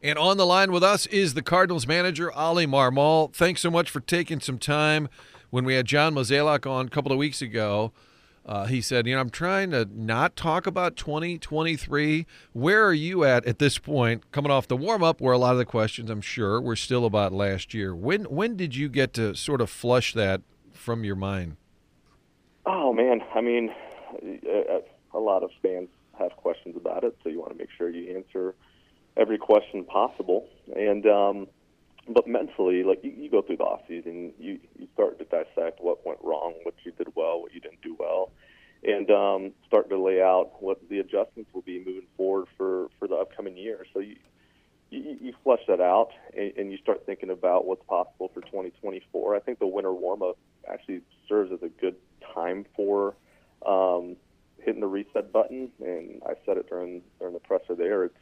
And on the line with us is the Cardinals manager, Oli Marmol. Thanks so much for taking some time. When we had John Mozeliak on a couple of weeks ago, uh, he said, You know, I'm trying to not talk about 2023. Where are you at at this point, coming off the warm up, where a lot of the questions, I'm sure, were still about last year? When, when did you get to sort of flush that from your mind? Oh, man. I mean, a lot of fans have questions about it, so you want to make sure you answer every question possible. And um, but mentally, like you, you go through the off season, you you start to dissect what went wrong, what you did well, what you didn't do well, and um, start to lay out what the adjustments will be moving forward for for the upcoming year. So you you, you flesh that out and, and you start thinking about what's possible for 2024. I think the winter warm up actually serves as a good time for um, hitting the reset button. And I said it during during the presser there. It's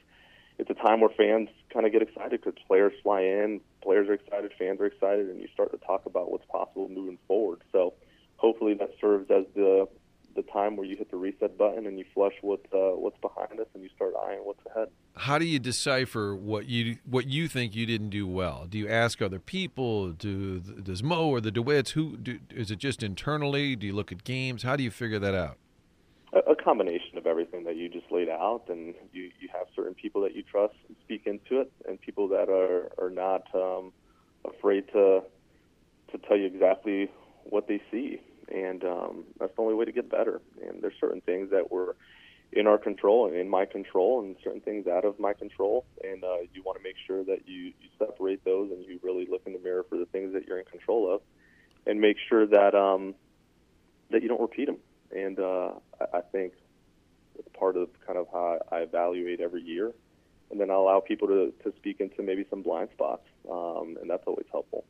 it's a time where fans kind of get excited because players fly in, players are excited, fans are excited, and you start to talk about what's possible moving forward. So hopefully that serves as the the time where you hit the reset button and you flush what uh, what's behind us and you start eyeing what's ahead. How do you decipher what you what you think you didn't do well? Do you ask other people? Do does Mo or the DeWitts? Who do, is it just internally? Do you look at games? How do you figure that out? A, combination of everything that you just laid out, and you you have certain people that you trust and speak into it, and people that are are not um, afraid to to tell you exactly what they see, and um, that's the only way to get better. And there's certain things that were in our control and in my control, and certain things out of my control. And uh, you want to make sure that you, you separate those and you really look in the mirror for the things that you're in control of, and make sure that um, that you don't repeat them and uh, I, think it's part of kind of how I evaluate every year. And then I allow people to, to speak into maybe some blind spots, um, and that's always helpful.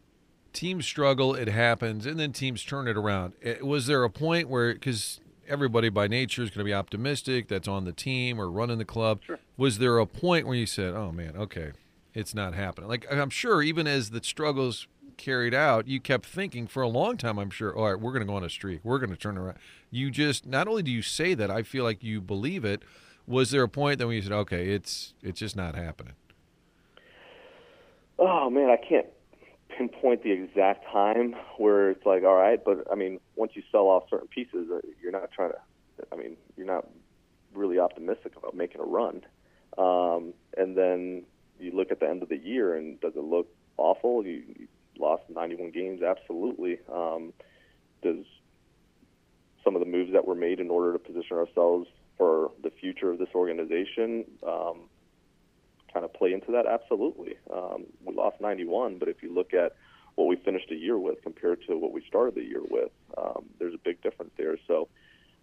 Teams struggle, it happens, and then teams turn it around. Was there a point where, because everybody by nature is going to be optimistic, that's on the team or running the club, sure. was there a point where you said, oh man, okay, it's not happening? Like, I'm sure even as the struggles carried out, you kept thinking for a long time, I'm sure, all right, we're going to go on a streak. We're going to turn around. You just, not only do you say that, I feel like you believe it. Was there a point that when you said, okay, it's it's just not happening? Oh, man, I can't pinpoint the exact time where it's like, all right, but I mean, once you sell off certain pieces, uh, you're not trying to, I mean, you're not really optimistic about making a run. Um, and then you look at the end of the year, and does it look awful? You, you lost 91 games, absolutely. Um, does some of the moves that were made in order to position ourselves for the future of this organization um, kind of play into that? Absolutely. Um, we lost 91, but if you look at what we finished the year with compared to what we started the year with, um, there's a big difference there. So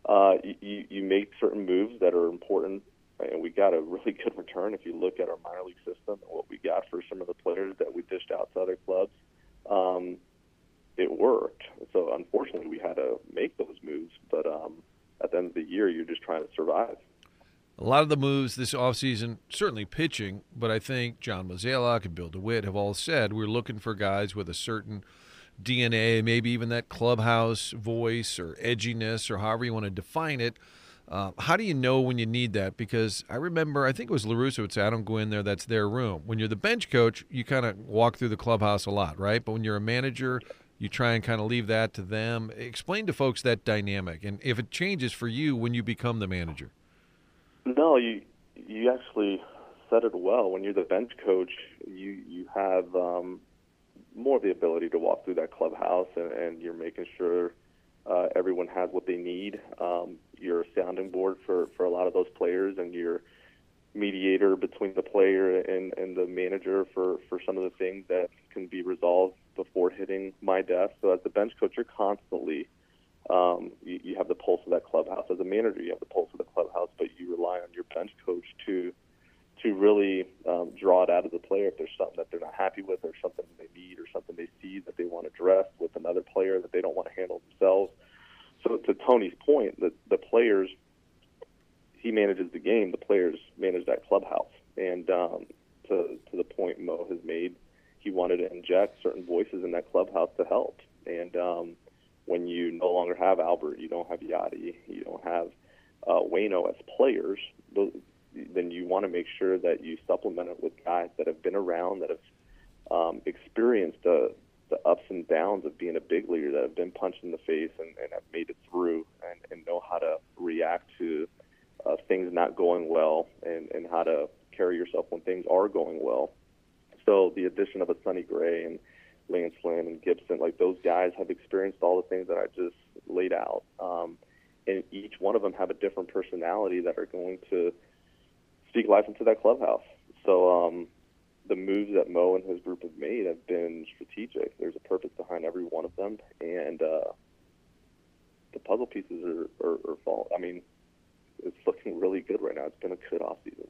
uh, you, you make certain moves that are important and we got a really good return if you look at our minor league system and what we got for some of the players that we dished out to other clubs um, it worked. So unfortunately, we had to make those moves. But um, at the end of the year, you're just trying to survive. A lot of the moves this offseason, certainly pitching, but I think John Mozeliak and Bill DeWitt have all said we're looking for guys with a certain DNA, maybe even that clubhouse voice or edginess or however you want to define it. Uh, how do you know when you need that? Because I remember, I think it was La Russa would say, I don't go in there, that's their room. When you're the bench coach, you kind of walk through the clubhouse a lot, right? But when you're a manager, you try and kind of leave that to them. Explain to folks that dynamic and if it changes for you when you become the manager. No, you you actually said it well. When you're the bench coach, you you have um, more of the ability to walk through that clubhouse, and, and you're making sure uh, everyone has what they need. Um, you're a sounding board for, for a lot of those players, and you're mediator between the player and, and the manager for, for some of the things that can be resolved before hitting my desk. So as the bench coach, you're constantly um, you, you have the pulse of that clubhouse. As a manager, you have the pulse of the clubhouse, but you rely on your bench coach to to really um, draw it out of the player if there's something that they're not happy with or something they need or something they see that they want to address with another player that they don't want to handle themselves. To Tony's point, the the players he manages the game, the players manage that clubhouse. And um, to to the point Mo has made, he wanted to inject certain voices in that clubhouse to help. And um, when you no longer have Albert, you don't have Yadi, you don't have uh, Waino as players, then you want to make sure that you supplement it with guys that have been around, that have um, experienced the the ups and downs of being a big leader, that have been punched in the face and, and have made it through, and, and know how to react to uh, things not going well, and, and how to carry yourself when things are going well. So the addition of a Sonny Gray and Lance Lynn and Gibson, like those guys have experienced all the things that I just laid out. Um, and each one of them have a different personality that are going to speak life into that clubhouse. So um, the moves that Mo and his group have made have been strategic. There's a purpose behind every one of them, and uh, the puzzle pieces are, are, are fall. I mean, it's looking really good right now. It's been a good off season.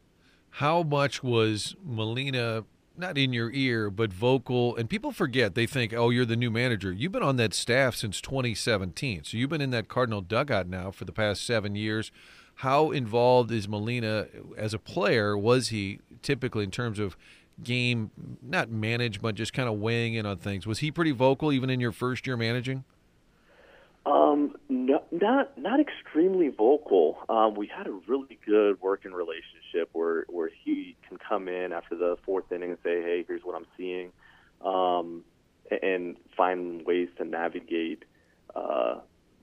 How much was Molina not in your ear, but vocal. And people forget, they think, oh, you're the new manager. You've been on that staff since 2017. So you've been in that Cardinal dugout now for the past seven years. How involved is Molina as a player? Was he typically in terms of game, not manage but just kind of weighing in on things? Was he pretty vocal even in your first year managing? Um, no, not not extremely vocal. Um, we had a really good working relationship where where he can come in after the fourth inning and say, "Hey, here's what I'm seeing," um, and find ways to navigate uh,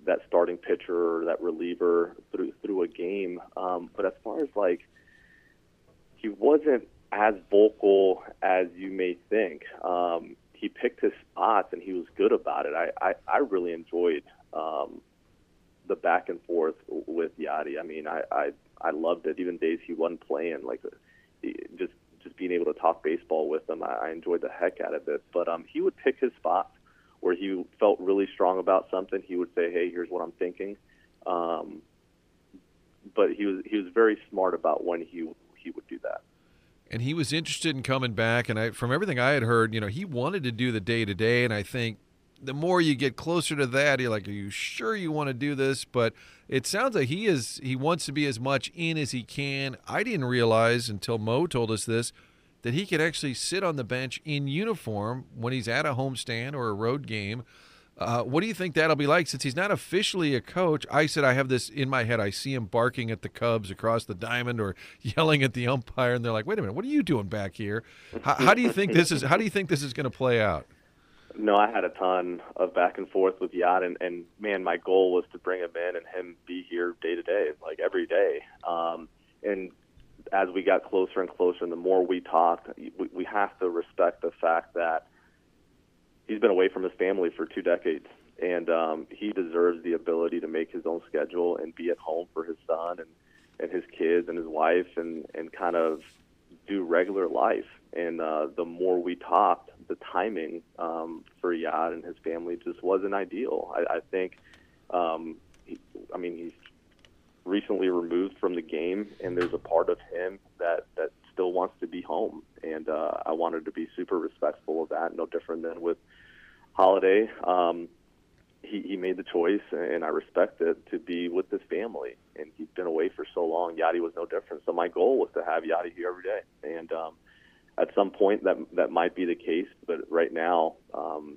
that starting pitcher or that reliever through through a game. Um, but as far as like, he wasn't as vocal as you may think. Um, he picked his spots and he was good about it. I I, I really enjoyed um, the back and forth with Yadi. I mean, I, I I loved it. Even days he wasn't playing, like just just being able to talk baseball with him, I, I enjoyed the heck out of it. But um, he would pick his spots where he felt really strong about something. He would say, "Hey, here's what I'm thinking." Um, but he was he was very smart about when he he would do that and he was interested in coming back. And I, from everything I had heard, you know, he wanted to do the day to day. And I think the more you get closer to that, you're like, are you sure you want to do this? But it sounds like he is. He wants to be as much in as he can. I didn't realize until Mo told us this that he could actually sit on the bench in uniform when he's at a homestand or a road game. Uh, what do you think that'll be like? Since he's not officially a coach, I said I have this in my head. I see him barking at the Cubs across the diamond or yelling at the umpire, and they're like, "Wait a minute, what are you doing back here?" How, how do you think this is? How do you think this is going to play out? No, I had a ton of back and forth with Yad, and, and man, my goal was to bring him in and him be here day to day, like every day. Um, and as we got closer and closer, and the more we talked, we, we have to respect the fact that he's been away from his family for two decades, and um, he deserves the ability to make his own schedule and be at home for his son and and his kids and his wife, and and kind of do regular life. And uh, the more we talked, the timing um, for Yad and his family just wasn't ideal. I, I think, um, he, I mean, he's recently removed from the game, and there's a part of him that that still wants to be home. And uh, I wanted to be super respectful of that. No different than with Holliday. Um, he, he made the choice, and I respect it, to be with his family. And he's been away for so long. Yadi was no different. So my goal was to have Yadi here every day. And um, at some point, that that might be the case. But right now, um,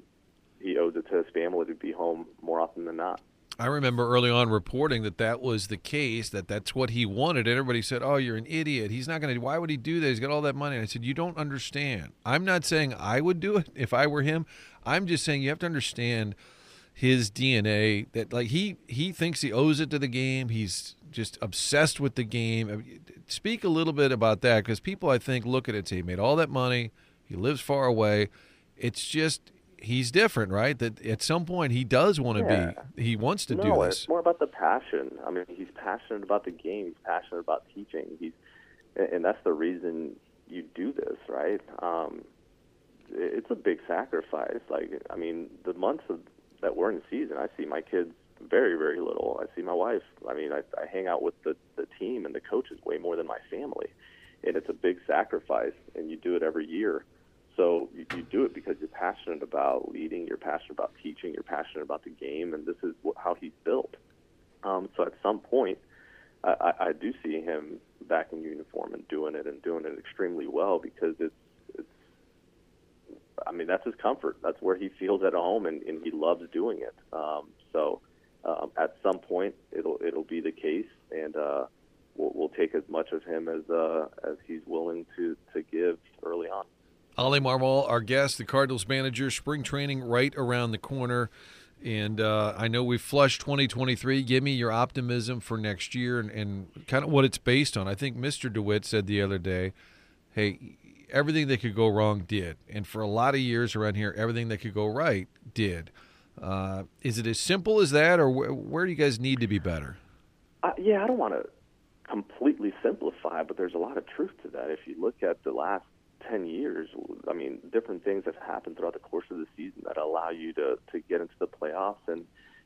he owes it to his family to be home more often than not. I remember early on reporting that that was the case, that that's what he wanted. And everybody said, "Oh, you're an idiot. He's not going to. Why would he do that? He's got all that money." And I said, "You don't understand. I'm not saying I would do it if I were him. I'm just saying you have to understand." his DNA that like he he thinks he owes it to the game. He's just obsessed with the game. Speak a little bit about that because people I think look at it he made all that money, he lives far away. It's just he's different, right? That at some point he does want to yeah. be he wants to no, do this. It's more about the passion. I mean, he's passionate about the game. He's passionate about teaching. He's and that's the reason you do this, right? Um, it's a big sacrifice. Like, I mean, the months of that we're in season, I see my kids very, very little. I see my wife. I mean, I, I hang out with the the team and the coaches way more than my family, and it's a big sacrifice. And you do it every year, so you, you do it because you're passionate about leading, you're passionate about teaching, you're passionate about the game, and this is what, how he's built. Um, so at some point, I, I, do see him back in uniform and doing it and doing it extremely well because it's I mean, that's his comfort. That's where he feels at home, and, and he loves doing it. Um, so, um, at some point, it'll it'll be the case, and uh, we'll, we'll take as much of him as uh, as he's willing to to give early on. Oli Marmol, our guest, the Cardinals manager, spring training right around the corner. And uh, I know we've flushed 2023. Give me your optimism for next year and, and kind of what it's based on. I think Mr. DeWitt said the other day, hey, everything that could go wrong did. And for a lot of years around here, everything that could go right did. Uh, is it as simple as that, or wh- where do you guys need to be better? Uh, yeah, I don't want to completely simplify, but there's a lot of truth to that. If you look at the last 10 years, I mean, different things have happened throughout the course of the season that allow you to, to get into the playoffs and,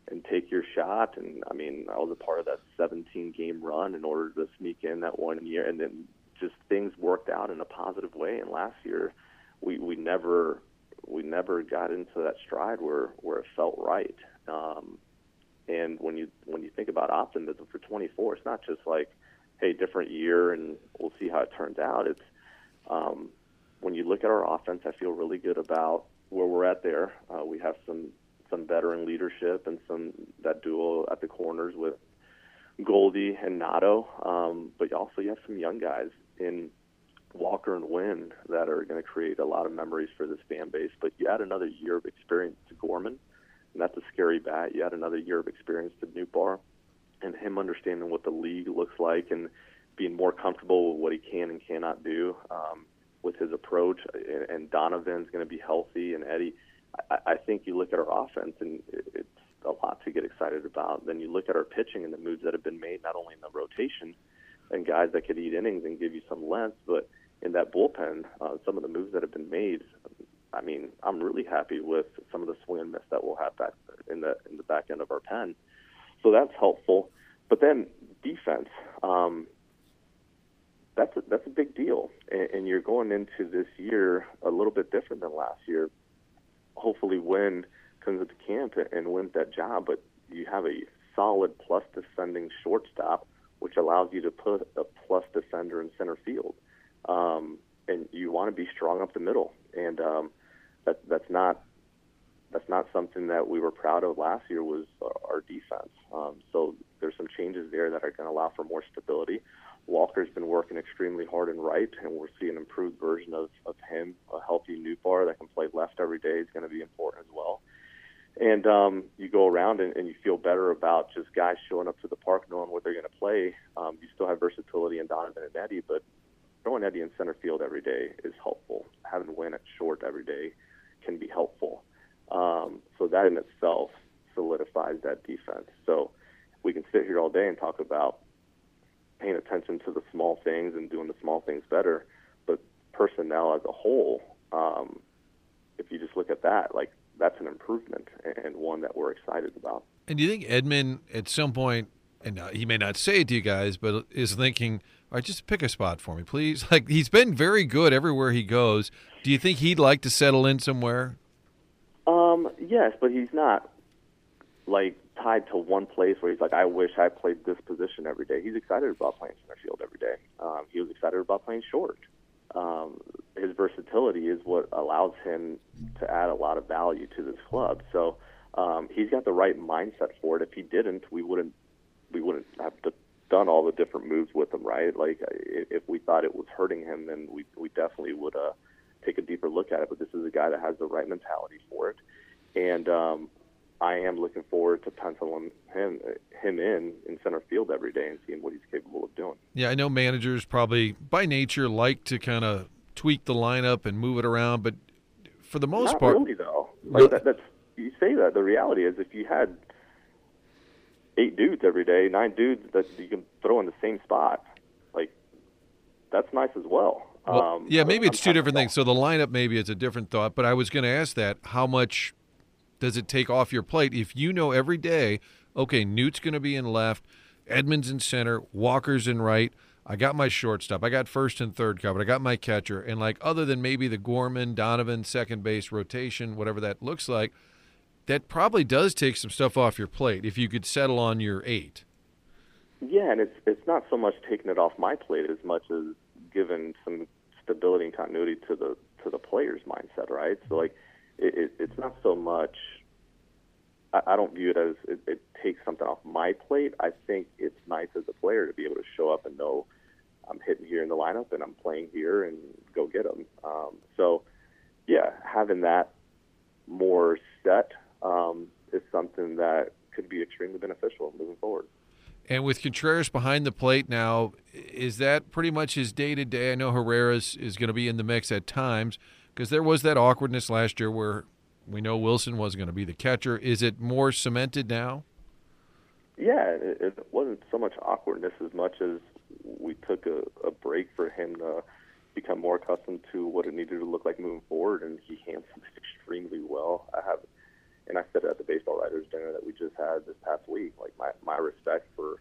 and take your shot. And I mean, I was a part of that 17 game run in order to sneak in that one year. And then just things worked out in a positive way. And last year, we, we never we never got into that stride where where it felt right. Um, and when you when you think about optimism for 24, it's not just like, hey, different year and we'll see how it turns out. It's um, look at our offense, I feel really good about where we're at there. Uh, we have some some veteran leadership and some that duo at the corners with Goldie and Nado. Um, but also you have some young guys in Walker and Winn that are going to create a lot of memories for this fan base. But you add another year of experience to Gorman, and that's a scary bat. You add another year of experience to Nootbaar, and him understanding what the league looks like and being more comfortable with what he can and cannot do um, with his approach. And Donovan's going to be healthy, and Eddie. I, I think you look at our offense, and it's a lot to get excited about. Then you look at our pitching and the moves that have been made, not only in the rotation and guys that could eat innings and give you some length, but in that bullpen, uh, some of the moves that have been made. I mean, I'm really happy with some of the swing and miss that we'll have back in the in the back end of our pen. So that's helpful. But then defense, um, that's a, that's a big deal, and, and you're going into this year a little bit different than last year. Hopefully, Winn comes into camp and wins that job, but you have a solid plus defending shortstop, which allows you to put a plus defender in center field um, and you want to be strong up the middle, and um, that that's not that's not something that we were proud of last year was our defense. Um, so there's some changes there that are going to allow for more stability. Walker's been working extremely hard and right, and we'll see an improved version of, of him. A healthy Nootbaar that can play left every day is going to be important as well. And um, you go around and, and you feel better about just guys showing up to the park knowing what they're going to play. Um, you still have versatility in Donovan and Eddie, but throwing Eddie in center field every day is helpful. Having Winn at short every day can be helpful. Um, so that in itself solidifies that defense. So we can sit here all day and talk about paying attention to the small things and doing the small things better, but personnel as a whole, um, if you just look at that, like that's an improvement and one that we're excited about. And do you think Edman at some point, and uh, he may not say it to you guys, but is thinking – all right, just pick a spot for me, please. Like he's been very good everywhere he goes. Do you think he'd like to settle in somewhere? Um, yes, but he's not like tied to one place where he's like, I wish I played this position every day. He's excited about playing center field every day. Um, he was excited about playing short. Um, his versatility is what allows him to add a lot of value to this club. So um, he's got the right mindset for it. If he didn't, we wouldn't we wouldn't have the done all the different moves with him, right? Like if we thought it was hurting him, then we we definitely would uh, take a deeper look at it. But this is a guy that has the right mentality for it, and um, I am looking forward to penciling him him in in center field every day and seeing what he's capable of doing. Yeah, I know managers probably by nature like to kind of tweak the lineup and move it around, but for the most Not part, really though. Like that, that's you say that. The reality is, if you had eight dudes every day, nine dudes that you can throw in the same spot. Like that's nice as well. well um, yeah, maybe it's two different things. So the lineup maybe is a different thought, but I was going to ask that: how much does it take off your plate if you know every day? Okay, Newt's going to be in left, Edman's in center, Walker's in right. I got my shortstop. I got first and third covered. I got my catcher. And like other than maybe the Gorman, Donovan second base rotation, whatever that looks like, that probably does take some stuff off your plate if you could settle on your eight. Yeah, and it's it's not so much taking it off my plate as much as giving some stability and continuity to the to the player's mindset, right? So like, it, it, it's not so much I, I don't view it as it, it takes something off my plate. I think it's nice as a player to be able to show up and know I'm hitting here in the lineup and I'm playing here and go get them. Um, so, yeah, having that more set um, is something that could be extremely beneficial moving forward. And with Contreras behind the plate now, is that pretty much his day to day? I know Herrera's is going to be in the mix at times because there was that awkwardness last year where we know Wilson was going to be the catcher. Is it more cemented now? Yeah, it, wasn't so much awkwardness as much as we took a, a break for him to become more accustomed to what it needed to look like moving forward, and he handled it extremely well. I have and I said at the baseball writers dinner that we just had this past week, like my my respect for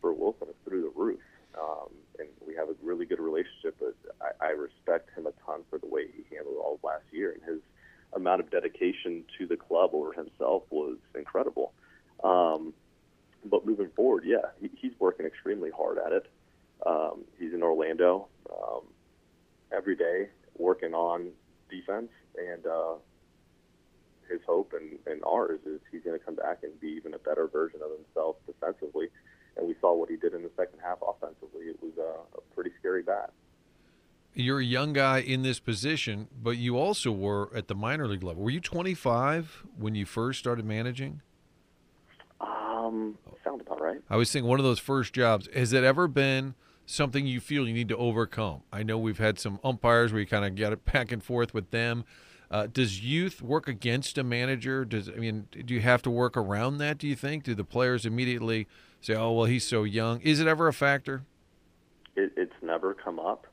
for Wilson is through the roof, um, and we have a really good relationship. But I, I respect him a ton for the way he handled all of last year, and his amount of dedication to the club over himself was incredible. Um, but moving forward, yeah, he, he's working extremely hard at it. Um, he's in Orlando um, every day working on defense, and uh, his hope and, and ours is he's going to come back and be even a better version of himself defensively. And we saw what he did in the second half offensively. It was a, a pretty scary bat. You're a young guy in this position, but you also were at the minor league level. Were you 25 when you first started managing? Um, sound about right. I was thinking one of those first jobs. Has it ever been something you feel you need to overcome? I know we've had some umpires where you kind of get it back and forth with them. Uh, does youth work against a manager? Does I mean, do you have to work around that? Do you think? Do the players immediately say, "Oh, well, he's so young"? Is it ever a factor? It, it's never come up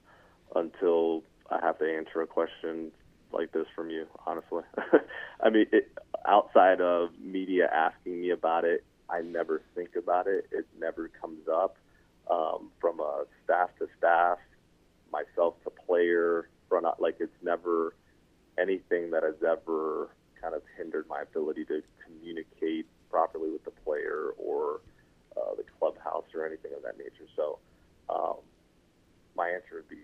until I have to answer a question like this from you. Honestly, I mean, it, outside of media asking me about it, I never think about it. It never comes up um, from a staff to staff, myself to player, front like it's never anything that has ever kind of hindered my ability to communicate properly with the player or uh, the clubhouse or anything of that nature. So um, my answer would be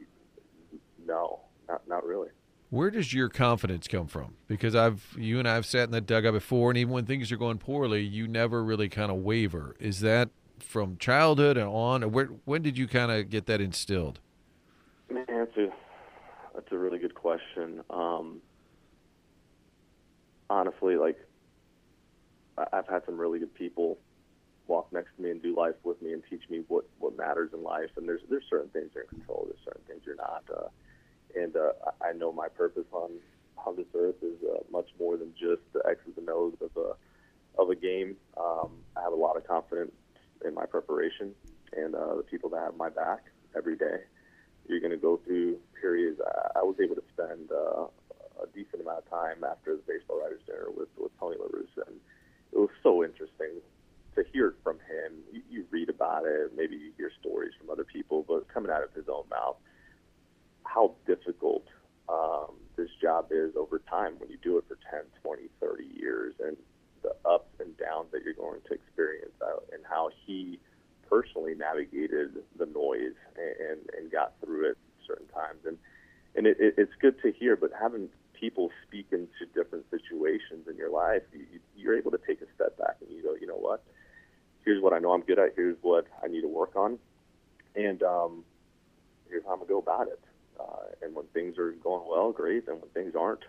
no, not not really. Where does your confidence come from? Because I've you and I have sat in that dugout before, and even when things are going poorly, you never really kind of waver. Is that from childhood and on? Or where, when did you kind of get that instilled? Man, that's a that's a really good question. Um, honestly, like I've had some really good people walk next to me and do life with me and teach me what what matters in life. And there's there's certain things you're in control. There's certain things you're not. Uh, and uh, I know my purpose on on this earth is uh, much more than just the X's and O's of a of a game. Um, I have a lot of confidence in my preparation and uh, the people that have my back every day. You're going to go through periods. I, I was able to spend uh, a decent amount of time after the baseball writers dinner with with Tony La Russa, and it was so interesting to hear it from him. You, you read about it, maybe you hear stories from other people, but coming out of his own mouth, how difficult um, this job is over time when you do it for 10, 20, 30 years, and the ups and downs that you're going to experience, uh, and how he personally navigated the noise and, and got through it certain times. And and it, it, it's good to hear, but having people speak into different situations in your life, you, you're able to take a step back and you go, you know what? Here's what I know I'm good at. Here's what I need to work on, and um, here's how I'm gonna go about it. Uh, and when things are going well, great. And when things aren't,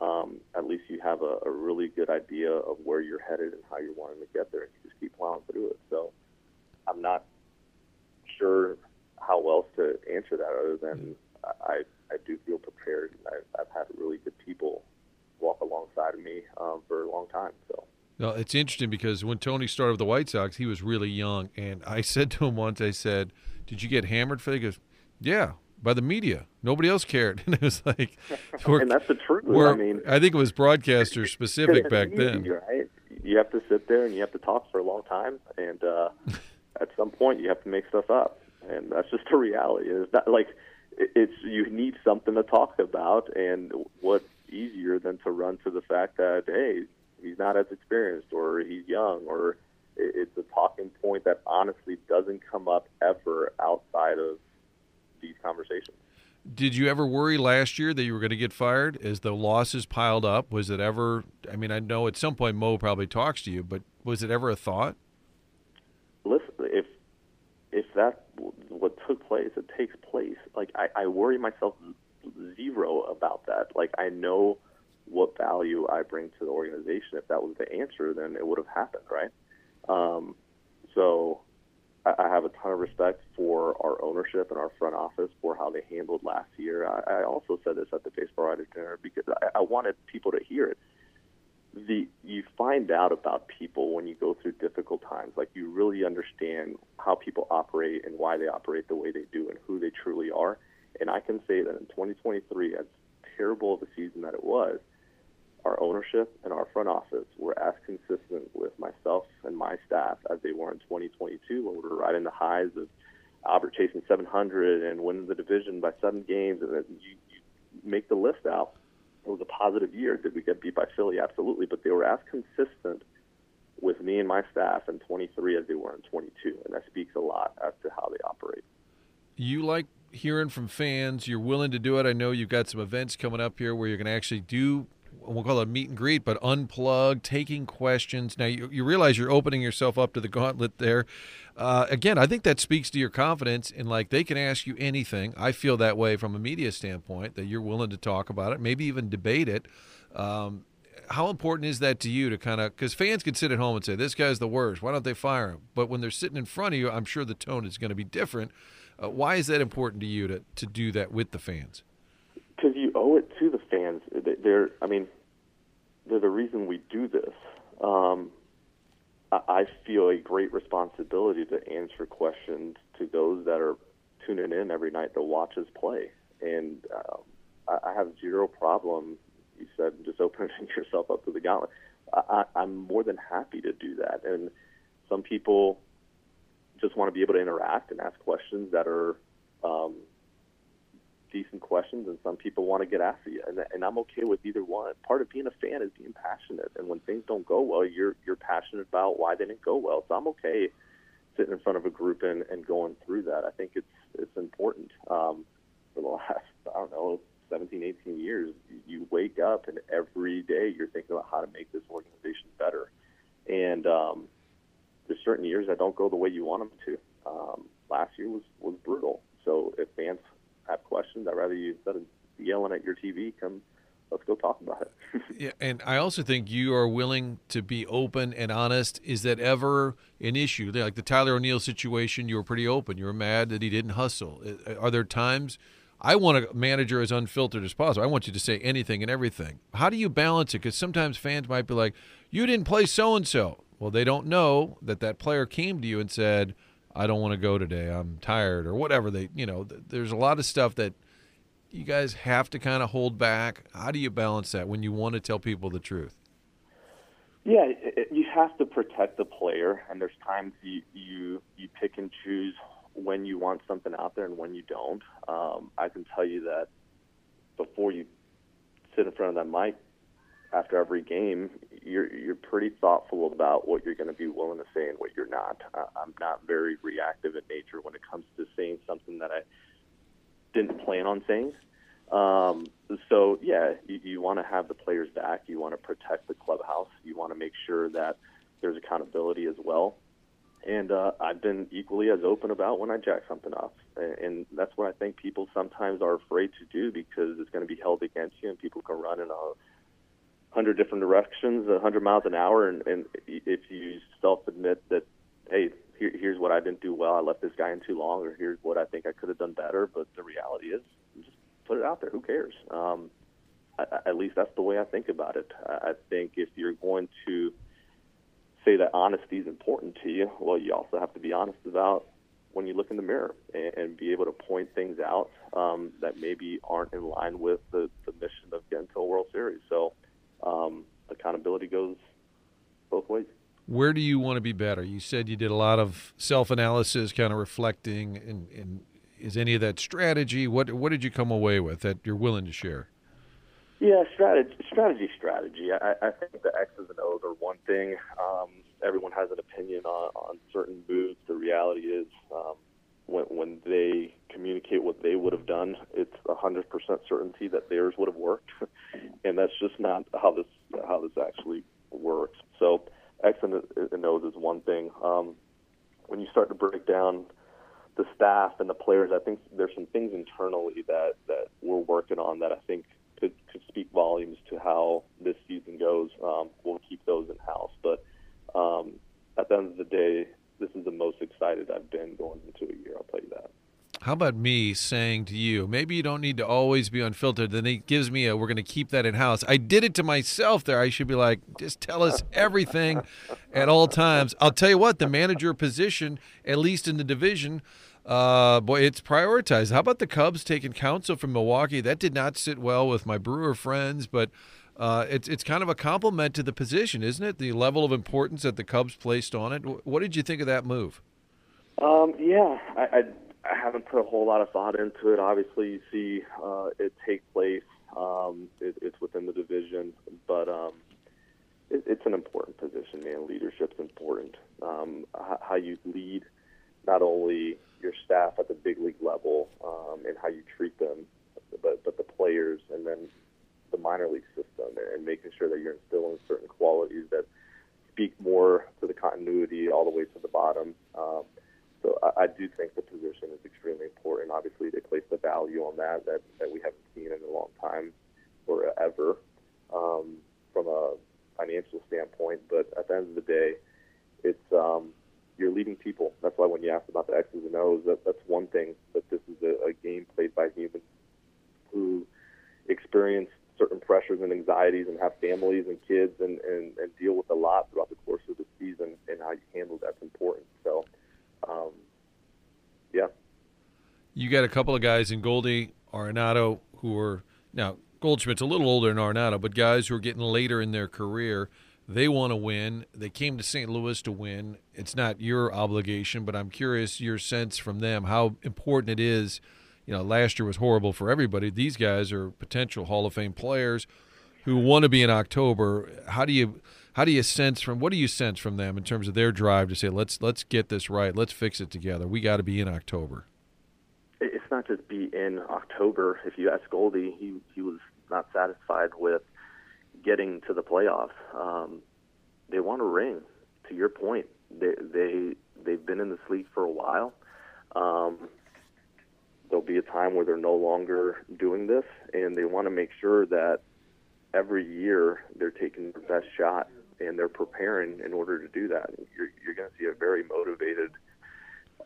um, at least you have a, a really good idea of where you're headed and how you're wanting to get there, and you just keep plowing through it. So I'm not sure how else to answer that other than I I do feel prepared. I've, I've had really good people walk alongside of me um, for a long time. So. Well, it's interesting because when Tony started with the White Sox, he was really young, and I said to him once, I said, "Did you get hammered for that?" He goes, "Yeah." By the media, nobody else cared, and it was like, and that's the truth. I mean, I think it was broadcaster specific back then. Right? You have to sit there and you have to talk for a long time, and uh, at some point you have to make stuff up, and that's just a reality. It's not like it's you need something to talk about, and what easier than to run to the fact that hey, he's not as experienced, or he's young, or it's a talking point that honestly doesn't come up ever outside of these conversations. Did you ever worry last year that you were going to get fired as the losses piled up? Was it ever? I mean, I know at some point Mo probably talks to you, but was it ever a thought? Listen, if if that what took place, it takes place. Like I, I worry myself zero about that. Like I know what value I bring to the organization. If that was the answer, then it would have happened, right? Um, so I, I have a ton of respect for our ownership and our front office for how they handled last year. I, I also said this at the baseball writers dinner because I, I wanted people to hear it. The you find out about people when you go through difficult times. Like you really understand how people operate and why they operate the way they do and who they truly are. And I can say that in 2023, as terrible of a season that it was, our ownership and our front office were as consistent with myself and my staff as they were in 2022 when we were riding the highs of Albert chasing 700 and winning the division by seven games. And you, you make the list out. It was a positive year. Did we get beat by Philly? Absolutely. But they were as consistent with me and my staff in 23 as they were in 22. And that speaks a lot as to how they operate. You like hearing from fans. You're willing to do it. I know you've got some events coming up here where you're going to actually do we'll call it meet and greet, but unplugged, taking questions. Now you, you realize you're opening yourself up to the gauntlet there. Uh, again, I think that speaks to your confidence in like they can ask you anything. I feel that way from a media standpoint that you're willing to talk about it, maybe even debate it. Um, how important is that to you to kind of because fans can sit at home and say this guy's the worst why don't they fire him but when they're sitting in front of you i'm sure the tone is going to be different uh, why is that important to you to, to do that with the fans because you owe it to the fans they're i mean they're the reason we do this. Um, I feel a great responsibility to answer questions to those that are tuning in every night to watch us play. And um, I, have zero problem, you said, just opening yourself up to the gauntlet. I, I'm more than happy to do that. And some people just want to be able to interact and ask questions that are um, decent questions, and some people want to get after you, and, and I'm okay with either one. Part of being a fan is being passionate, and when things don't go well, you're you're passionate about why they didn't go well. So I'm okay sitting in front of a group and, and going through that. I think it's it's important. Um, for the last I don't know 17, 18 years, you wake up and every day you're thinking about how to make this organization better. And um, there's certain years that don't go the way you want them to. Um, last year was was brutal. So if fans have questions, I'd rather you instead of yelling at your TV, come let's go talk about it. yeah, and I also think you are willing to be open and honest. Is that ever an issue? Like the Tyler O'Neill situation, you were pretty open. You were mad that he didn't hustle. Are there times? I want a manager as unfiltered as possible. I want you to say anything and everything. How do you balance it? Because sometimes fans might be like, "You didn't play so and so." Well, they don't know that that player came to you and said, I don't want to go today. I'm tired or whatever. They, you know, th- there's a lot of stuff that you guys have to kind of hold back. How do you balance that when you want to tell people the truth? Yeah, it, you have to protect the player, and there's times you you you pick and choose when you want something out there and when you don't. Um, I can tell you that before you sit in front of that mic after every game, you're you're pretty thoughtful about what you're going to be willing to say and what you're not. Uh, I'm not very reactive in nature when it comes to saying something that I didn't plan on saying. Um, so yeah, you, you want to have the players back. You want to protect the clubhouse. You want to make sure that there's accountability as well. And uh, I've been equally as open about when I jack something up, and, and that's what I think people sometimes are afraid to do because it's going to be held against you, and people can run in a hundred different directions, a hundred miles an hour, and, and if you self-admit that, hey, here, here's what I didn't do well, I left this guy in too long, or here's what I think I could have done better, but the reality is, just put it out there. Who cares? Um, I, at least that's the way I think about it. I think if you're going to say that honesty is important to you, well, you also have to be honest about when you look in the mirror and, and be able to point things out um, that maybe aren't in line with the, the mission of getting to a World Series. So um, accountability goes both ways. Where do you want to be better? You said you did a lot of self-analysis, kind of reflecting, and, and is any of that strategy? What what did you come away with that you're willing to share? Yeah, strategy, strategy, strategy. I, I think the X's and O's are one thing. Um, everyone has an opinion on, on certain moves. The reality is, um, when when they communicate what they would have done, it's a hundred percent certainty that theirs would have worked, and that's just not how this how this actually works. So X and, and O's is one thing. Um, when you start to break down the staff and the players, I think there's some things internally that that we're working on that I think could could speak volumes to how this season goes. Um, we'll keep those in house, but um, at the end of the day, this is the most excited I've been going into a year. I'll tell you that. How about me saying to you, maybe you don't need to always be unfiltered? Then he gives me a, we're going to keep that in house. I did it to myself there. I should be like, just tell us everything at all times. I'll tell you what, the manager position, at least in the division, uh, boy, it's prioritized. How about the Cubs taking Counsell from Milwaukee? That did not sit well with my Brewer friends, but uh, it's it's kind of a compliment to the position, isn't it? The level of importance that the Cubs placed on it. What did you think of that move? Um, yeah, I, I haven't put a whole lot of thought into it. Obviously, you see uh, it take place. Um, it, it's within the division, but um, it, it's an important position, man. Leadership's important. Um, how, how you lead not only your staff at the big league level um, and how you treat them, but but the players and then the minor league system and making sure that you're instilling certain qualities that speak more to the continuity all the way to the bottom. Um, so I, I do think the position is extremely important. Obviously, they place the value on that that, that we haven't seen in a long time or ever um, from a financial standpoint. But at the end of the day, it's um, you're leading people. That's why when you ask about the X's and O's, that, that's one thing. That this is a, a game played by humans who experience certain pressures and anxieties and have families and kids and, and, and deal with a lot throughout the course of the season and how you handle that's important. So, um, yeah. You got a couple of guys in Goldie, Arenado, who are now Goldschmidt's a little older than Arenado, but guys who are getting later in their career – they want to win. They came to St. Louis to win. It's not your obligation, but I'm curious your sense from them how important it is. You know, last year was horrible for everybody. These guys are potential Hall of Fame players who want to be in October. How do you how do you sense from what do you sense from them in terms of their drive to say let's let's get this right, let's fix it together. We got to be in October. Not just be in October. If you ask Goldie, he he was not satisfied with getting to the playoffs. Um, they want a ring. To your point, they they they've been in this league for a while. Um, there'll be a time where they're no longer doing this, and they want to make sure that every year they're taking their best shot and they're preparing in order to do that. You're, you're going to see a very motivated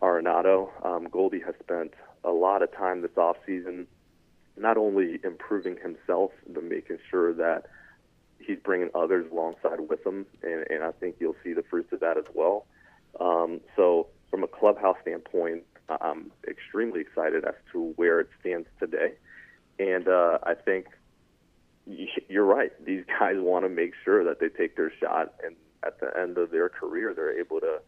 Arenado. Um, Goldie has spent a lot of time this off season, not only improving himself, but making sure that he's bringing others alongside with him, and, and I think you'll see the fruits of that as well. Um, so, from a clubhouse standpoint, I'm extremely excited as to where it stands today, and uh, I think you're right. These guys want to make sure that they take their shot, and at the end of their career, they're able to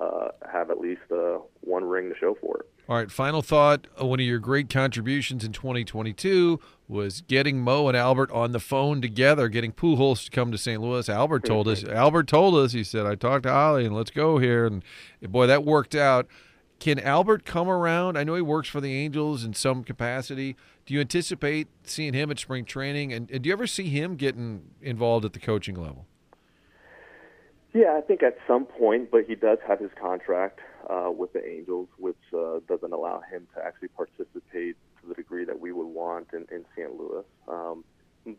uh, have at least uh, one ring to show for it. All right, final thought. Uh, one of your great contributions in 2022 was getting Mo and Albert on the phone together, getting Pujols to come to St. Louis. Albert told us. Albert told us. He said, "I talked to Oli and let's go here." And boy, that worked out. Can Albert come around? I know he works for the Angels in some capacity. Do you anticipate seeing him at spring training? And, and do you ever see him getting involved at the coaching level? Yeah, I think at some point, but he does have his contract uh, with the Angels, which uh, doesn't allow him to actually participate to the degree that we would want in, in St. Louis. Um,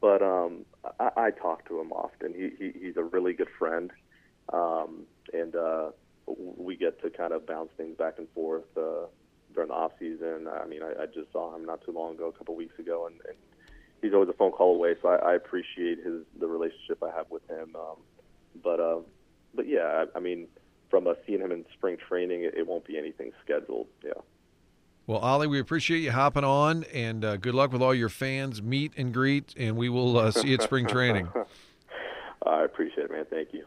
but um, I, I talk to him often. He, he he's a really good friend, um, and uh, we get to kind of bounce things back and forth uh, during the off season. I mean, I, I just saw him not too long ago, a couple weeks ago, and, and he's always a phone call away. So I, I appreciate his the relationship I have with him. Um, but uh, but yeah, I, I mean, from a seeing him in spring training, it, it won't be anything scheduled. Yeah. Well, Oli, we appreciate you hopping on, and uh, good luck with all your fans. Meet and greet, and we will uh, see you at spring training. I appreciate it, man. Thank you.